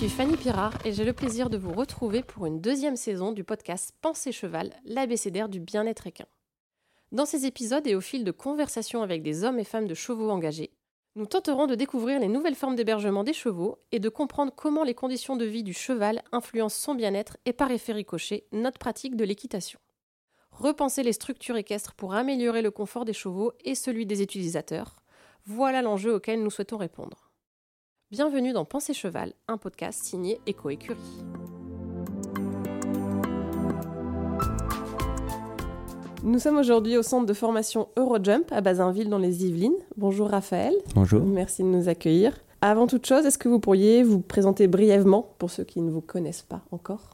Je suis Fanny Pirard et j'ai le plaisir de vous retrouver pour une deuxième saison du podcast Pensée Cheval, l'abécédaire du bien-être équin. Dans ces épisodes et au fil de conversations avec des hommes et femmes de chevaux engagés, nous tenterons de découvrir les nouvelles formes d'hébergement des chevaux et de comprendre comment les conditions de vie du cheval influencent son bien-être et par effet ricochet notre pratique de l'équitation. Repenser les structures équestres pour améliorer le confort des chevaux et celui des utilisateurs, voilà l'enjeu auquel nous souhaitons répondre. Bienvenue dans Pensée Cheval, un podcast signé Eco Écurie. Nous sommes aujourd'hui au centre de formation Eurojump à Bazinville dans les Yvelines. Bonjour Raphaël. Bonjour. Merci de nous accueillir. Avant toute chose, est-ce que vous pourriez vous présenter brièvement pour ceux qui ne vous connaissent pas encore?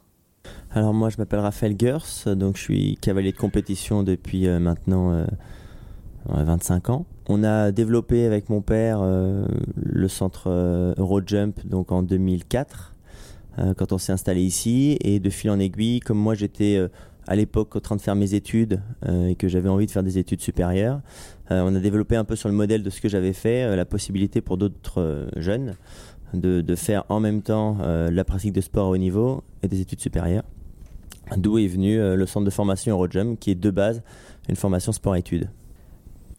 Alors moi je m'appelle Raphaël Gers, donc je suis cavalier de compétition depuis euh, maintenant euh, 25 ans. On a développé avec mon père euh, le centre euh, Eurojump donc en 2004 euh, quand on s'est installé ici et de fil en aiguille comme moi j'étais à l'époque en train de faire mes études et que j'avais envie de faire des études supérieures. On a développé un peu sur le modèle de ce que j'avais fait la possibilité pour d'autres jeunes de, de, faire en même temps la pratique de sport au haut niveau et des études supérieures. D'où est venu le centre de formation Eurojump qui est de base une formation sport-études.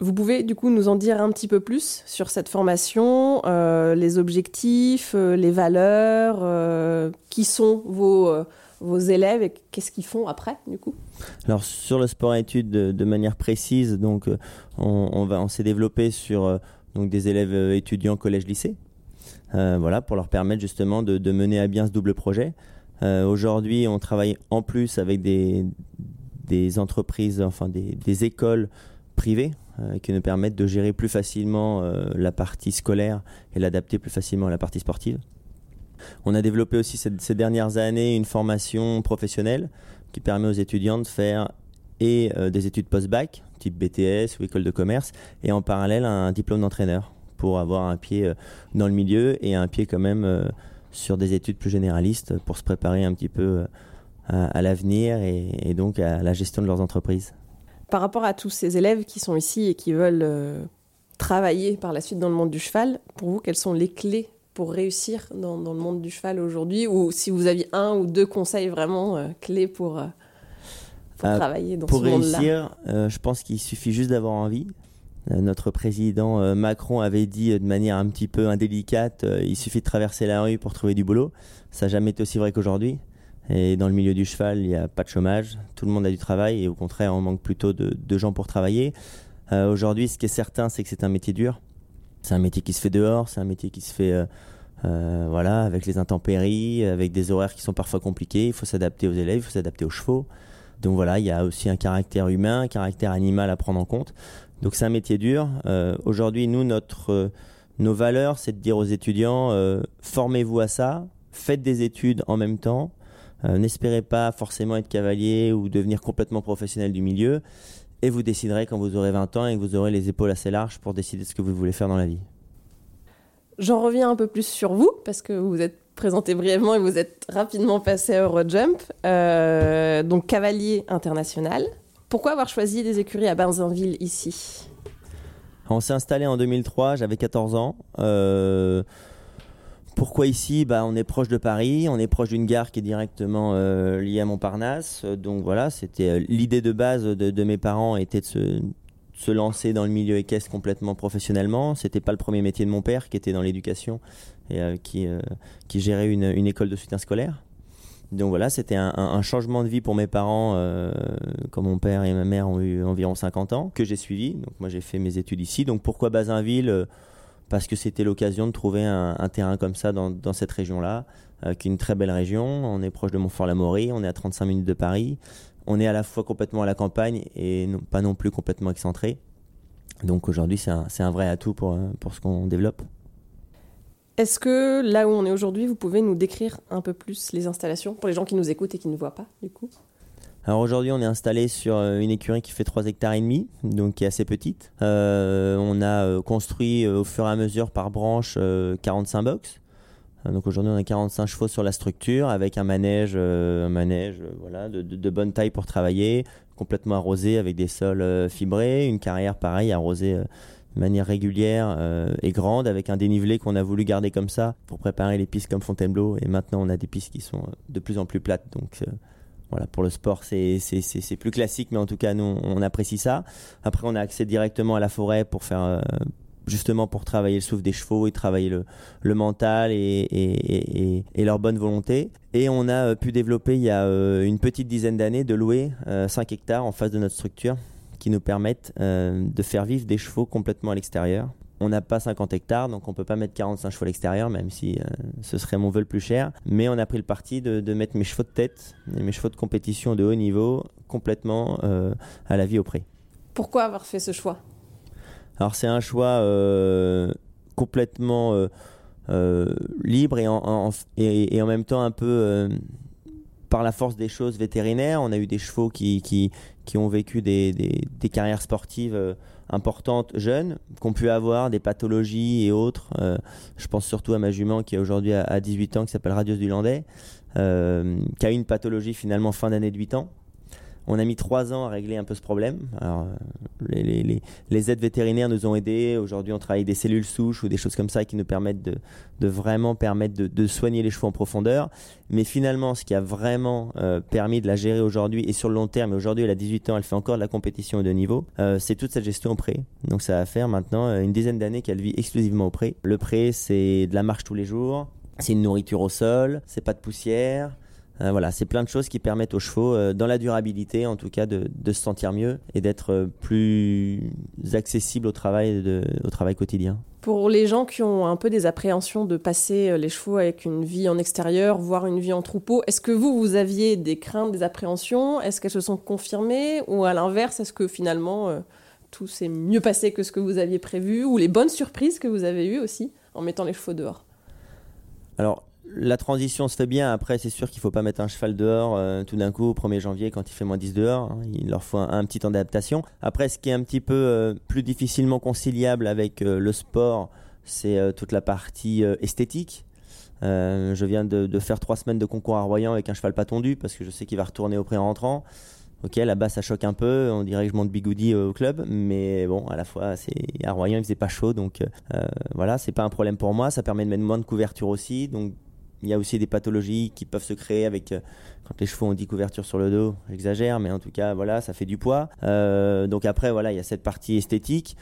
Vous pouvez du coup nous en dire un petit peu plus sur cette formation, euh, les objectifs, euh, les valeurs, euh, qui sont vos, vos élèves et qu'est-ce qu'ils font après du coup? Alors sur le sport-études de, de, manière précise, donc on, on s'est développé sur donc des élèves étudiants collège-lycée, voilà pour leur permettre justement de, de, mener à bien ce double projet. Aujourd'hui, on travaille en plus avec des, des entreprises, enfin des, des écoles privées euh, qui nous permettent de gérer plus facilement euh, la partie scolaire et l'adapter plus facilement à la partie sportive. On a développé aussi ces, dernières années une formation professionnelle qui permet aux étudiants de faire et euh, des études post-bac, type BTS ou école de commerce, et en parallèle un diplôme d'entraîneur pour avoir un pied dans le milieu et un pied quand même sur des études plus généralistes pour se préparer un petit peu à, l'avenir et donc à la gestion de leurs entreprises par rapport à tous ces élèves qui sont ici et qui veulent euh, travailler par la suite dans le monde du cheval, pour vous, quelles sont les clés pour réussir dans, dans le monde du cheval aujourd'hui? Ou si vous aviez un ou deux conseils vraiment euh, clés pour, euh, pour travailler dans pour ce monde-là? Pour réussir, je pense qu'il suffit juste d'avoir envie. Notre président Macron avait dit de manière un petit peu indélicate, il suffit de traverser la rue pour trouver du boulot. Ça n'a jamais été aussi vrai qu'aujourd'hui. Et dans le milieu du cheval, il n'y a pas de chômage, tout le monde a du travail et au contraire, on manque plutôt de, gens pour travailler. Euh, Aujourd'hui, ce qui est certain, c'est que c'est un métier dur. C'est un métier qui se fait dehors, c'est un métier qui se fait euh, euh, voilà, avec les intempéries, avec des horaires qui sont parfois compliqués. Il faut s'adapter aux élèves, il faut s'adapter aux chevaux. Donc voilà, il y a aussi un caractère humain, un caractère animal à prendre en compte. Donc c'est un métier dur. Aujourd'hui, nous, notre, nos valeurs, c'est de dire aux étudiants, formez-vous à ça, faites des études en même temps, N'espérez pas forcément être cavalier ou devenir complètement professionnel du milieu. Et vous déciderez quand vous aurez 20 ans et que vous aurez les épaules assez larges pour décider de ce que vous voulez faire dans la vie. J'en reviens un peu plus sur vous, parce que vous vous êtes présenté brièvement et vous êtes rapidement passé à Eurojump. Euh, donc cavalier international. Pourquoi avoir choisi des écuries à Bazinville ici? On s'est installé en 2003, j'avais 14 ans. Euh, pourquoi ici bah, On est proche de Paris, on est proche d'une gare qui est directement euh, liée à Montparnasse. Donc voilà, c'était euh, l'idée de base de, mes parents était de se, se, lancer dans le milieu équestre complètement professionnellement. C'était pas le premier métier de mon père qui était dans l'éducation et euh, qui, qui gérait une, une, école de soutien scolaire. Donc voilà, c'était un, changement de vie pour mes parents quand mon père et ma mère ont eu environ 50 ans, que j'ai suivi. Donc moi j'ai fait mes études ici. Donc pourquoi Bazinville parce que c'était l'occasion de trouver un, terrain comme ça dans, cette région-là, qui est une très belle région. On est proche de Montfort-la-Maurie, on est à 35 minutes de Paris. On est à la fois complètement à la campagne et pas non plus complètement excentré. Donc aujourd'hui, c'est un, un, vrai atout pour, pour ce qu'on développe. Est-ce que là où on est aujourd'hui, vous pouvez nous décrire un peu plus les installations pour les gens qui nous écoutent et qui ne voient pas, du coup? Alors aujourd'hui, on est installé sur euh, une écurie qui fait 3 hectares et demi, donc qui est assez petite. Euh, on a euh, construit au fur et à mesure par branche 45 box. Donc aujourd'hui, on a 45 chevaux sur la structure avec un manège, manège voilà, de, bonne taille pour travailler, complètement arrosé avec des sols fibrés, une carrière pareille arrosée de manière régulière et grande, avec un dénivelé qu'on a voulu garder comme ça pour préparer les pistes comme Fontainebleau. Et maintenant, on a des pistes qui sont de plus en plus plates. Donc voilà, pour le sport, c'est plus classique, mais en tout cas, nous, on apprécie ça. Après, on a accès directement à la forêt pour faire, justement pour travailler le souffle des chevaux et travailler le, mental et, leur bonne volonté. Et on a euh, pu développer il y a euh, une petite dizaine d'années de louer 5 euh, hectares en face de notre structure qui nous permettent de faire vivre des chevaux complètement à l'extérieur. On n'a pas 50 hectares, donc on peut pas mettre 45 chevaux à l'extérieur, même si ce serait mon vœu le plus cher. Mais on a pris le parti de, de, mettre mes chevaux de tête et mes chevaux de compétition de haut niveau complètement à la vie au pré. Pourquoi avoir fait ce choix? Alors c'est un choix euh, complètement euh, euh, libre et en, et, en, même temps un peu par la force des choses vétérinaires. On a eu des chevaux qui, ont vécu des, carrières sportives importantes jeunes, qui ont pu avoir des pathologies et autres. je pense surtout à ma jument qui a aujourd'hui à, 18 ans, qui s'appelle Radius du Landais, qui a eu une pathologie finalement fin d'année de 8 ans. On a mis trois ans à régler un peu ce problème. Euh, les, aides vétérinaires nous ont aidés. Aujourd'hui, on travaille des cellules souches ou des choses comme ça qui nous permettent de, vraiment permettre de, soigner les chevaux en profondeur. Mais finalement, ce qui a vraiment euh, permis de la gérer aujourd'hui et sur le long terme, aujourd'hui elle a 18 ans, elle fait encore de la compétition de niveau, euh, c'est toute cette gestion au pré. Donc ça va faire maintenant une dizaine d'années qu'elle vit exclusivement au pré. Le pré, c'est de la marche tous les jours, c'est une nourriture au sol, c'est pas de poussière. Euh, voilà, c'est plein de choses qui permettent aux chevaux, euh, dans la durabilité en tout cas, de, se sentir mieux et d'être euh, plus accessibles au travail, au travail quotidien. Pour les gens qui ont un peu des appréhensions de passer les chevaux avec une vie en extérieur, voire une vie en troupeau, est-ce que vous, vous aviez des craintes, des appréhensions? Est-ce qu'elles se sont confirmées? Ou à l'inverse, est-ce que finalement tout s'est mieux passé que ce que vous aviez prévu? Ou les bonnes surprises que vous avez eues aussi en mettant les chevaux dehors? Alors, la transition se fait bien. Après, c'est sûr qu'il faut pas mettre un cheval dehors euh, tout d'un coup au 1er janvier quand il fait moins 10 dehors. Hein. Il leur faut un, petit temps d'adaptation. Après, ce qui est un petit peu euh, plus difficilement conciliable avec euh, le sport, c'est toute la partie esthétique. je viens de, faire trois semaines de concours à Royan avec un cheval pas tondu parce que je sais qu'il va retourner au pré rentrant. Ok, là-bas ça choque un peu, on dirait que je monte bigoudi au club, mais bon, à la fois, c'est à Royan il faisait pas chaud, donc voilà, c'est pas un problème pour moi. Ça permet de mettre moins de couverture aussi, donc il y a aussi des pathologies qui peuvent se créer avec euh, quand les chevaux ont 10 couvertures sur le dos, j'exagère, mais en tout cas, voilà, ça fait du poids. Euh, donc après, voilà, il y a cette partie esthétique.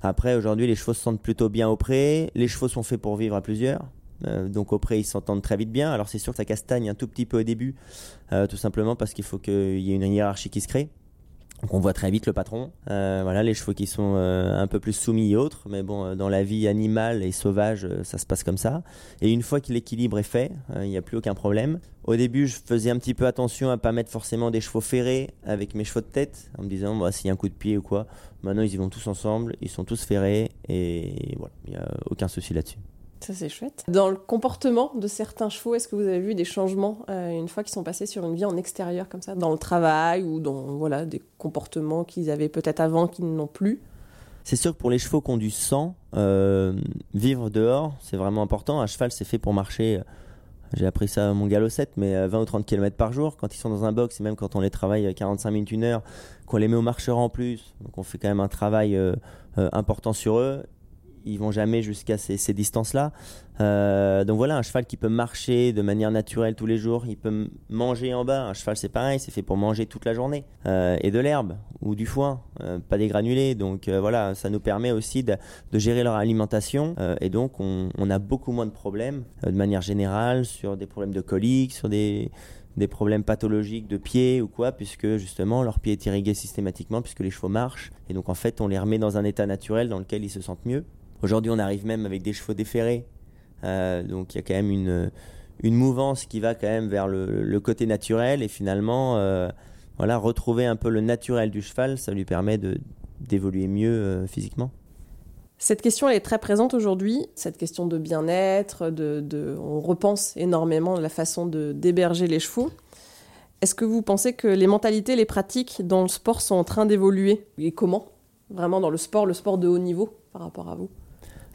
Après, aujourd'hui, les chevaux se sentent plutôt bien au pré. Les chevaux sont faits pour vivre à plusieurs. Euh, donc au pré, ils s'entendent très vite bien. Alors c'est sûr que ça castagne un tout petit peu au début, tout simplement parce qu'il faut qu'il y ait une hiérarchie qui se crée. Donc on voit très vite le patron. Euh, voilà, les chevaux qui sont euh, un peu plus soumis et autres, mais bon, euh, dans la vie animale et sauvage, ça se passe comme ça. Et une fois que l'équilibre est fait, il n'y a plus aucun problème. Au début, je faisais un petit peu attention à pas mettre forcément des chevaux ferrés avec mes chevaux de tête, en me disant bah, s'il y a un coup de pied ou quoi. Maintenant, ils y vont tous ensemble, ils sont tous ferrés et voilà, il n'y a aucun souci là-dessus. Ça, c'est chouette. Dans le comportement de certains chevaux, est-ce que vous avez vu des changements euh, une fois qu'ils sont passés sur une vie en extérieur comme ça, dans le travail ou dans voilà, des comportements qu'ils avaient peut-être avant qu'ils n'ont plus? C'est sûr que pour les chevaux qui ont du sang, euh, vivre dehors, c'est vraiment important. Un cheval, c'est fait pour marcher. J'ai appris ça à mon galop 7, mais 20 ou 30 km par jour. Quand ils sont dans un box, et même quand on les travaille 45 minutes, une heure, qu'on les met au marcheur en plus, donc on fait quand même un travail euh, important sur eux ils vont jamais jusqu'à ces, distances-là. Euh, donc voilà, un cheval qui peut marcher de manière naturelle tous les jours, il peut manger en bas. Un cheval, c'est pareil, c'est fait pour manger toute la journée euh, et de l'herbe ou du foin, euh, pas des granulés. Donc voilà, ça nous permet aussi de, gérer leur alimentation et donc on, a beaucoup moins de problèmes de manière générale sur des problèmes de coliques, sur des des problèmes pathologiques de pied ou quoi, puisque justement leur pied est irrigué systématiquement, puisque les chevaux marchent. Et donc en fait, on les remet dans un état naturel dans lequel ils se sentent mieux. Aujourd'hui, on arrive même avec des chevaux déférés. Euh, donc il y a quand même une, mouvance qui va quand même vers le, côté naturel et finalement, euh, voilà, retrouver un peu le naturel du cheval, ça lui permet d'évoluer mieux euh, physiquement. Cette question elle est très présente aujourd'hui, cette question de bien-être, on repense énormément la façon d'héberger les chevaux. Est-ce que vous pensez que les mentalités, les pratiques dans le sport sont en train d'évoluer? Et comment? Vraiment dans le sport, le sport de haut niveau par rapport à vous?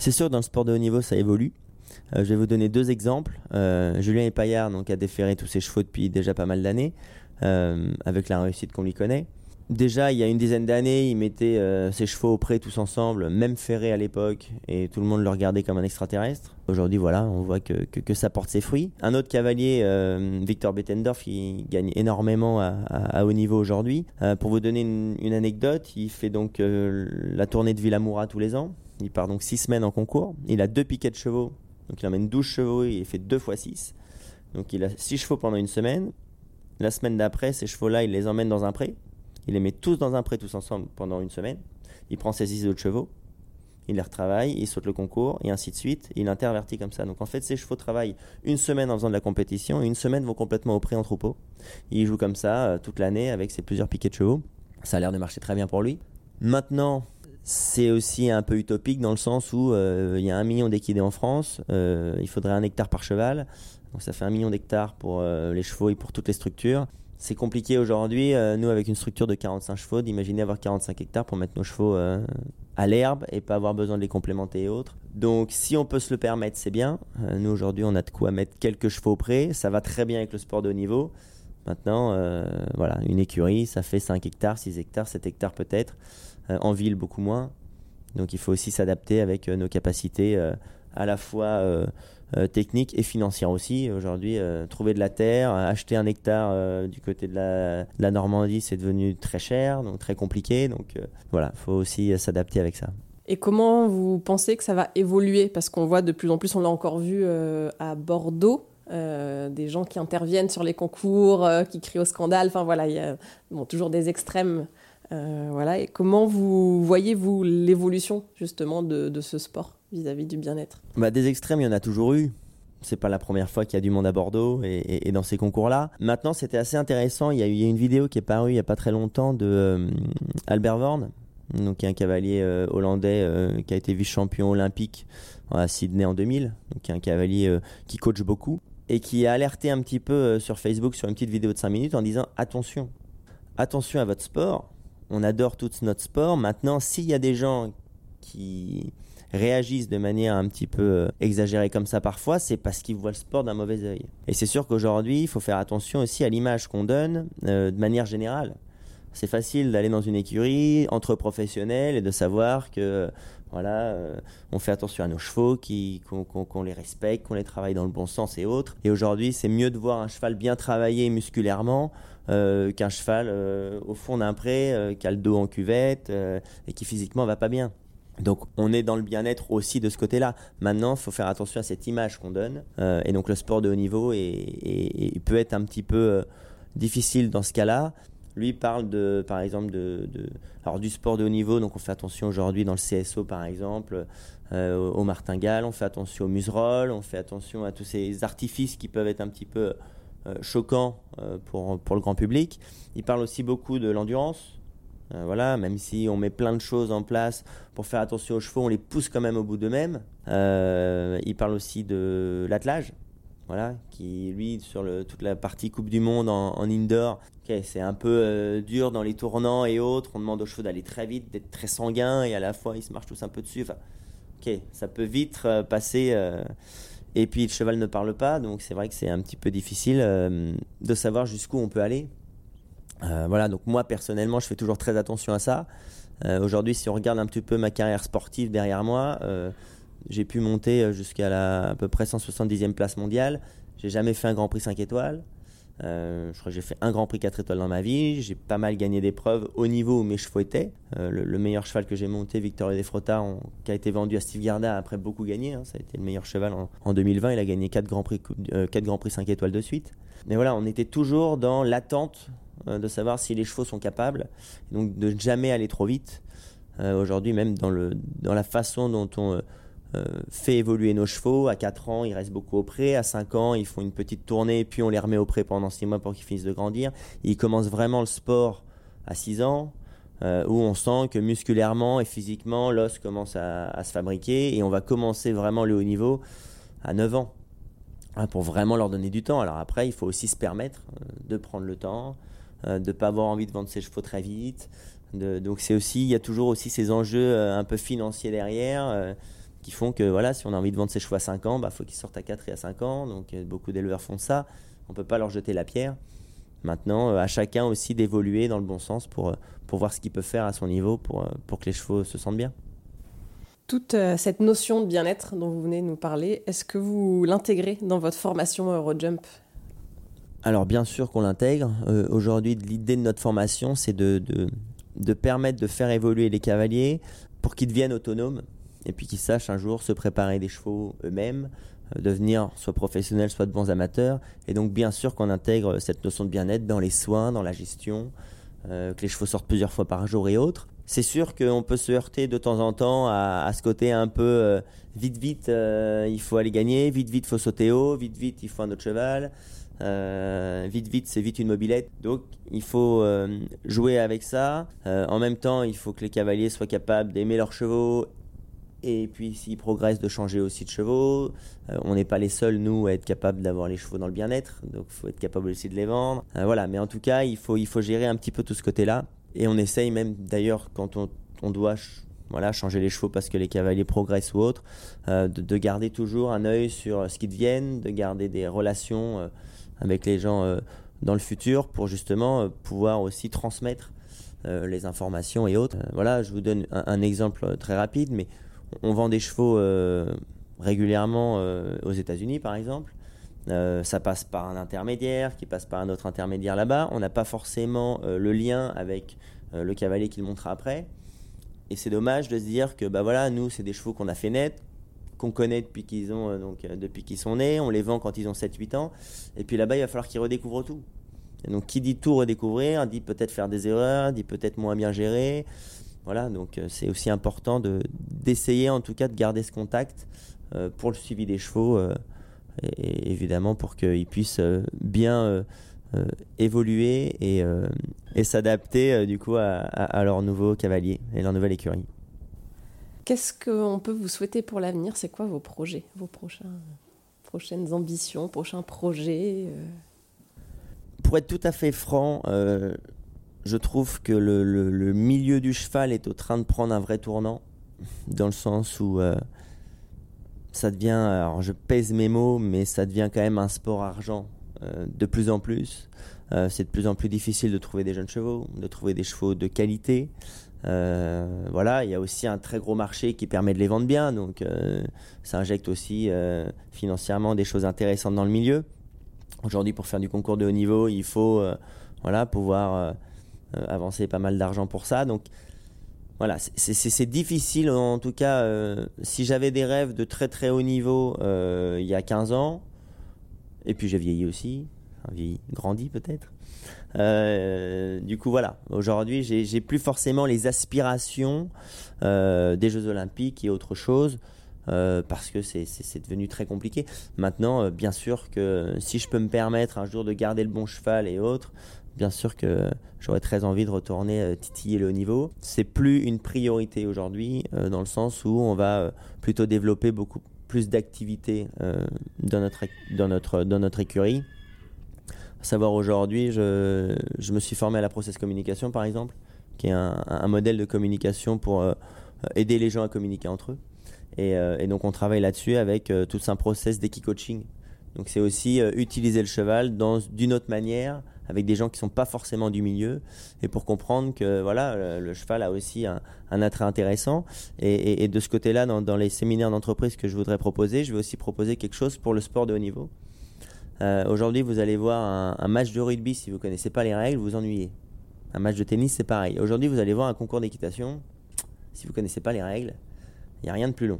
C'est sûr, dans le sport de haut niveau, ça évolue. Euh, je vais vous donner deux exemples. Euh, Julien Epaillard donc, a déféré tous ses chevaux depuis déjà pas mal d'années, euh, avec la réussite qu'on lui connaît. Déjà, il y a une dizaine d'années, il mettait ses chevaux au pré tous ensemble, même ferré à l'époque, et tout le monde le regardait comme un extraterrestre. Aujourd'hui, voilà, on voit que, que, ça porte ses fruits. Un autre cavalier, Victor Bettendorf, il gagne énormément à, haut niveau aujourd'hui. Pour vous donner une, anecdote, il fait donc la tournée de Villamoura tous les ans. Il part donc six semaines en concours. Il a deux piquets de chevaux, donc il emmène 12 chevaux et il fait deux fois 6. Donc il a six chevaux pendant une semaine. La semaine d'après, ces chevaux-là, il les emmène dans un pré il les met tous dans un pré, tous ensemble, pendant une semaine. Il prend ses 6 autres chevaux, il les retravaille, il saute le concours, et ainsi de suite. Il intervertit comme ça. Donc en fait, ces chevaux travaillent une semaine en faisant de la compétition, et une semaine vont complètement au pré en troupeau. Il joue comme ça euh, toute l'année avec ses plusieurs piquets de chevaux. Ça a l'air de marcher très bien pour lui. Maintenant, c'est aussi un peu utopique dans le sens où euh, il y a un million d'équidés en France, euh, il faudrait un hectare par cheval, donc ça fait un million d'hectares pour les chevaux et pour toutes les structures. C'est compliqué aujourd'hui, euh, nous avec une structure de 45 chevaux, d'imaginer avoir 45 hectares pour mettre nos chevaux euh, à l'herbe et pas avoir besoin de les complémenter et autres. Donc si on peut se le permettre, c'est bien. Euh, nous aujourd'hui, on a de quoi mettre quelques chevaux au pré, ça va très bien avec le sport de haut niveau. Maintenant, voilà, une écurie, ça fait 5 hectares, 6 hectares, 7 hectares peut-être. en ville, beaucoup moins. Donc il faut aussi s'adapter avec nos capacités à la fois euh, technique et financière aussi. Aujourd'hui, euh, trouver de la terre, acheter un hectare euh, du côté de la, Normandie, c'est devenu très cher, donc très compliqué. Donc voilà, il faut aussi s'adapter avec ça. Et comment vous pensez que ça va évoluer? Parce qu'on voit de plus en plus, on l'a encore vu à Bordeaux, des gens qui interviennent sur les concours, qui crient au scandale. Enfin voilà, il y a bon, toujours des extrêmes. voilà. Et comment vous voyez-vous l'évolution justement de ce sport vis-à-vis du bien-être? Bah, Des extrêmes, il y en a toujours eu. C'est pas la première fois qu'il y a du monde à Bordeaux et, dans ces concours-là. Maintenant, c'était assez intéressant. Il y, a eu, une vidéo qui est parue il y a pas très longtemps de euh, Albert Vorn, donc qui est un cavalier euh, hollandais euh, qui a été vice-champion olympique à Sydney en 2000, donc qui est un cavalier qui coach beaucoup et qui a alerté un petit peu sur Facebook sur une petite vidéo de 5 minutes en disant attention, attention à votre sport. On adore tout notre sport. Maintenant, s'il y a des gens qui réagissent de manière un petit peu euh, exagérée comme ça parfois, c'est parce qu'ils voient le sport d'un mauvais œil. Et c'est sûr qu'aujourd'hui, il faut faire attention aussi à l'image qu'on donne euh, de manière générale. C'est facile d'aller dans une écurie entre professionnels et de savoir que voilà, euh, on fait attention à nos chevaux, qu'on les respecte, qu'on les travaille dans le bon sens et autres. Et aujourd'hui, c'est mieux de voir un cheval bien travaillé musculairement qu'un cheval au fond d'un pré qui a le dos en cuvette et qui physiquement va pas bien. Donc on est dans le bien-être aussi de ce côté-là. Maintenant, il faut faire attention à cette image qu'on donne. Euh, et donc le sport de haut niveau est, peut être un petit peu euh, difficile dans ce cas-là. Lui parle de, par exemple, de, alors du sport de haut niveau. Donc on fait attention aujourd'hui dans le CSO, par exemple, euh, au martingale. On fait attention au museroll. On fait attention à tous ces artifices qui peuvent être un petit peu choquants pour, pour le grand public. Il parle aussi beaucoup de l'endurance. Euh, voilà, même si on met plein de choses en place pour faire attention aux chevaux, on les pousse quand même au bout d'eux-mêmes. Euh, il parle aussi de l'attelage, voilà, qui lui sur toute la partie Coupe du Monde en, indoor, c'est un peu euh, dur dans les tournants et autres. On demande aux chevaux d'aller très vite, d'être très sanguins et à la fois ils se marchent tous un peu dessus. Ok, ça peut vite passer. et puis le cheval ne parle pas, donc c'est vrai que c'est un petit peu difficile de savoir jusqu'où on peut aller. Euh, voilà, donc moi personnellement, je fais toujours très attention à ça. Euh, aujourd'hui, si on regarde un petit peu ma carrière sportive derrière moi, euh, j'ai pu monter jusqu'à à peu près 170e place mondiale. J'ai jamais fait un Grand Prix 5 étoiles. Je crois que j'ai fait un Grand Prix 4 étoiles dans ma vie. J'ai pas mal gagné d'épreuves au niveau où mes chevaux étaient. Le, meilleur cheval que j'ai monté, Victor Desfrota, qui a été vendu à Steve Garda après beaucoup gagné. Hein. Ça a été le meilleur cheval en, 2020. Il a gagné 4 Grands Prix, 4 Grands Prix 5 étoiles de suite. Mais voilà, on était toujours dans l'attente euh, de savoir si les chevaux sont capables, donc de jamais aller trop vite. Euh, aujourd'hui, même dans, le, dans la façon dont on euh, fait évoluer nos chevaux, à 4 ans, ils restent beaucoup au pré, à 5 ans, ils font une petite tournée, puis on les remet au pré pendant 6 mois pour qu'ils finissent de grandir. Ils commencent vraiment le sport à 6 ans, où on sent que musculairement et physiquement, l'os commence à, se fabriquer, et on va commencer vraiment le haut niveau à 9 ans, hein, pour vraiment leur donner du temps. Alors après, il faut aussi se permettre de prendre le temps, euh, de ne pas avoir envie de vendre ses chevaux très vite. donc c'est aussi, il y a toujours aussi ces enjeux euh, un peu financiers derrière euh, qui font que voilà, si on a envie de vendre ses chevaux à 5 ans, il bah, faut qu'ils sortent à 4 et à 5 ans. Donc beaucoup d'éleveurs font ça. On ne peut pas leur jeter la pierre. Maintenant, à chacun aussi d'évoluer dans le bon sens pour, pour voir ce qu'il peut faire à son niveau pour, pour que les chevaux se sentent bien. Toute cette notion de bien-être dont vous venez de nous parler, est-ce que vous l'intégrez dans votre formation Eurojump alors bien sûr qu'on l'intègre. Aujourd'hui, l'idée de notre formation, c'est de, de permettre de faire évoluer les cavaliers pour qu'ils deviennent autonomes et puis qu'ils sachent un jour se préparer des chevaux eux-mêmes, euh, devenir soit professionnels, soit de bons amateurs. Et donc bien sûr qu'on intègre cette notion de bien-être dans les soins, dans la gestion, euh, que les chevaux sortent plusieurs fois par jour et autres. C'est sûr qu'on peut se heurter de temps en temps à, ce côté un peu euh, vite vite il faut aller gagner, vite vite il faut sauter haut, vite vite il faut un autre cheval. Vite, vite, c'est vite une mobilette. Donc, il faut jouer avec ça. En même temps, il faut que les cavaliers soient capables d'aimer leurs chevaux. Et puis, s'ils progressent, de changer aussi de chevaux. on n'est pas les seuls, nous, à être capables d'avoir les chevaux dans le bien-être. Donc, il faut être capable aussi de les vendre. voilà. Mais en tout cas, il faut, il faut gérer un petit peu tout ce côté-là. Et on essaye même, d'ailleurs, quand on, on doit voilà, changer les chevaux parce que les cavaliers progressent ou autre, de, de, garder toujours un œil sur ce qu'ils deviennent, de garder des relations avec les gens euh, dans le futur pour justement euh, pouvoir aussi transmettre euh, les informations et autres. voilà, je vous donne un, exemple très rapide, mais on vend des chevaux régulièrement aux États-Unis, par exemple. ça passe par un intermédiaire qui passe par un autre intermédiaire là-bas. On n'a pas forcément le lien avec le cavalier qui le après. Et c'est dommage de se dire que bah voilà, nous, c'est des chevaux qu'on a fait naître, qu'on connaît euh, euh, depuis qu'ils sont nés, on les vend quand ils ont 7-8 ans, et puis là-bas il va falloir qu'ils redécouvrent tout. Et donc qui dit tout redécouvrir, dit peut-être faire des erreurs, dit peut-être moins bien gérer. Voilà, donc euh, c'est aussi important de d'essayer en tout cas de garder ce contact pour le suivi des chevaux, et, évidemment pour qu'ils puissent bien évoluer et, et s'adapter du coup à, à, leur nouveau cavalier et leur nouvelle écurie. Qu'est-ce qu'on peut vous souhaiter pour l'avenir? C'est quoi vos projets, vos prochains, prochaines ambitions, prochains projets euh? Pour être tout à fait franc, euh, je trouve que le, milieu du cheval est au train de prendre un vrai tournant, dans le sens où euh, ça devient, alors je pèse mes mots, mais ça devient quand même un sport argent de plus en plus. c'est de plus en plus difficile de trouver des jeunes chevaux, de trouver des chevaux de qualité. Euh, voilà, il y a aussi un très gros marché qui permet de les vendre bien, donc euh, ça injecte aussi euh, financièrement des choses intéressantes dans le milieu. Aujourd'hui, pour faire du concours de haut niveau, il faut voilà, pouvoir avancer pas mal d'argent pour ça. Donc voilà, c'est difficile en tout cas. si j'avais des rêves de très très haut niveau il y a 15 ans, et puis j'ai vieilli aussi, vieilli, grandi peut-être. Euh, du coup, voilà. Aujourd'hui, j'ai plus forcément les aspirations euh, des Jeux Olympiques et autre chose. Euh, parce que c'est devenu très compliqué. Maintenant, bien sûr que si je peux me permettre un jour de garder le bon cheval et autres, bien sûr que j'aurais très envie de retourner titiller le haut niveau. C'est plus une priorité aujourd'hui, dans le sens où on va plutôt développer beaucoup plus d'activités dans, notre, dans, notre, dans notre écurie savoir aujourd'hui, je, je, me suis formé à la process communication par exemple, qui est un, modèle de communication pour euh, aider les gens à communiquer entre eux. Et, euh, donc on travaille là-dessus avec euh, tout un process d'équi-coaching. Donc c'est aussi utiliser le cheval d'une autre manière avec des gens qui sont pas forcément du milieu et pour comprendre que voilà le, cheval a aussi un, attrait intéressant et, de ce côté-là dans, les séminaires d'entreprise que je voudrais proposer je vais aussi proposer quelque chose pour le sport de haut niveau euh, aujourd'hui, vous allez voir un, match de rugby, si vous ne connaissez pas les règles, vous ennuyez. Un match de tennis, c'est pareil. Aujourd'hui, vous allez voir un concours d'équitation, si vous ne connaissez pas les règles, il n'y a rien de plus long.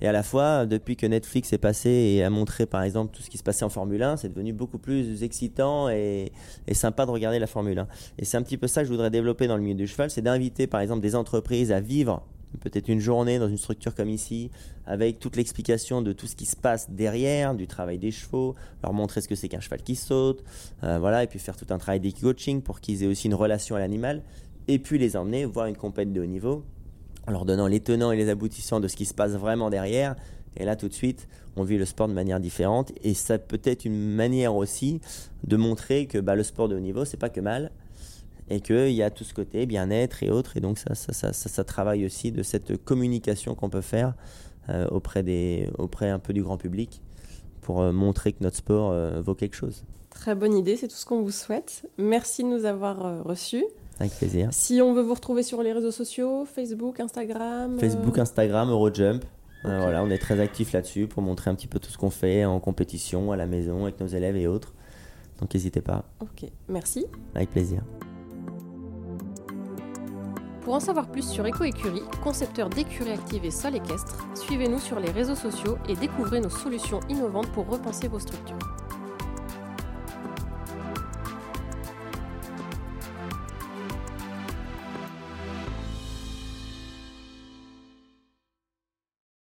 Et à la fois, depuis que Netflix est passé et a montré par exemple tout ce qui se passait en Formule 1, c'est devenu beaucoup plus excitant et, sympa de regarder la Formule 1. Et c'est un petit peu ça que je voudrais développer dans le milieu du cheval, c'est d'inviter par exemple des entreprises à vivre peut-être une journée dans une structure comme ici, avec toute l'explication de tout ce qui se passe derrière, du travail des chevaux, leur montrer ce que c'est qu'un cheval qui saute, euh, voilà, et puis faire tout un travail d'éco-coaching pour qu'ils aient aussi une relation à l'animal, et puis les emmener voir une compète de haut niveau, en leur donnant les tenants et les aboutissants de ce qui se passe vraiment derrière. Et là, tout de suite, on vit le sport de manière différente. Et ça peut être une manière aussi de montrer que bah, le sport de haut niveau, c'est pas que mal et qu'il y a tout ce côté bien-être et autres. Et donc ça ça, travaille aussi de cette communication qu'on peut faire euh, auprès, des, auprès un peu du grand public pour montrer que notre sport vaut quelque chose. Très bonne idée, c'est tout ce qu'on vous souhaite. Merci de nous avoir reçus. Avec plaisir. Si on veut vous retrouver sur les réseaux sociaux, Facebook, Instagram. Facebook, Instagram, Eurojump. voilà, on est très actifs là-dessus pour montrer un petit peu tout ce qu'on fait en compétition, à la maison, avec nos élèves et autres. Donc n'hésitez pas. Ok, merci. Avec plaisir. Pour en savoir plus sur EcoÉcurie, concepteur d'écuries actives et sol équestre, suivez-nous sur les réseaux sociaux et découvrez nos solutions innovantes pour repenser vos structures.